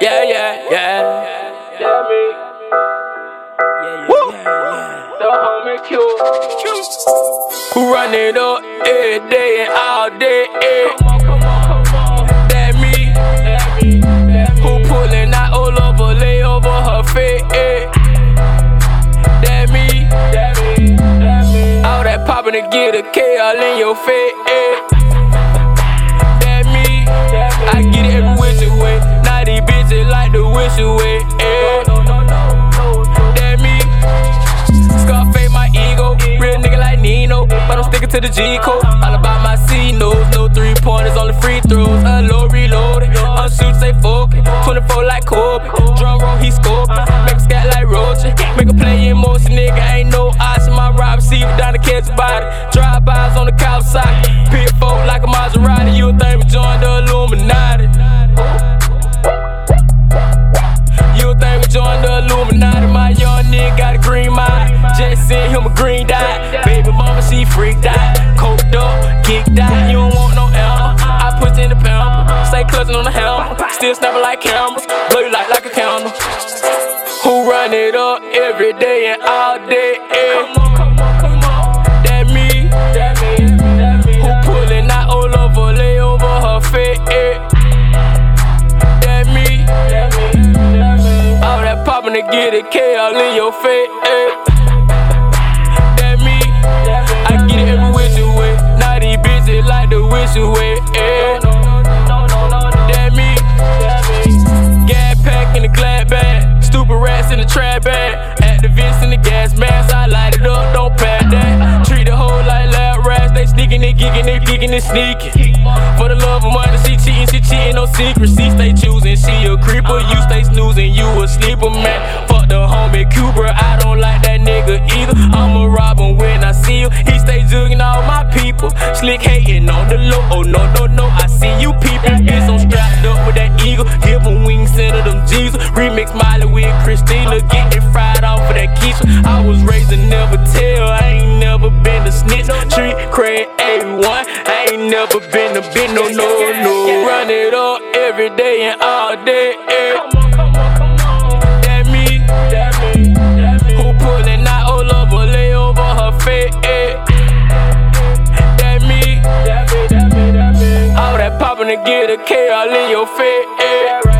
Yeah, yeah, yeah. Yeah, me. Yeah, Woo. yeah, yeah, The homie Q. yeah. Who run it up every day and all day? eh? Come on, come on, come on. That me. That me. That me. Who pulling out all over, lay over her face? eh? That me. That me. That me. All that popping to get a K all in your face. eh? The away. eh? Me. Scarface my ego. Real nigga like Nino. But I'm sticking to the G code. All about my C notes. No three pointers, only free throws. A Unload, reloaded. Unshoot, stay focused. 24 like Kobe. Drum roll, he scoping. Make a scat like Roach. Make a play in motion, nigga. Ain't no option. My ride receiver down to catch body. Drive bys on the couch socket. Still snapping like cameras. Blow you like, like a candle. Who run it up every day and all day? eh? Come on, come on, come on. That me. That me. That me. Who pulling out all over, lay over her face? eh? That me. That me. That me. All that poppin' to get a K all in your face. eh. They geeking, they geeking, and sneaking. For the love of money, she cheating, she cheating, no secrecy. Stay choosing, she a creeper. You stay snoozing, you a sleeper, man. Fuck the homie Cooper, I don't like that nigga either. I'ma rob him when I see you. He stay jugging all my people. Slick hating on the low. Oh no, no, no, I see you peeping. Bitch, I'm strapped up with that eagle. Give him wings, send them Jesus. Remix Miley with Christina. Getting fried off of that quiche. I was raised to never tell. I ain't never been a snitch. Street cred A1. I ain't never been a bitch. No, no, no. Run it up every day and all day. eh. That me. Who pulling all lay over her face. eh. That me. All that to get a K all in your face. eh.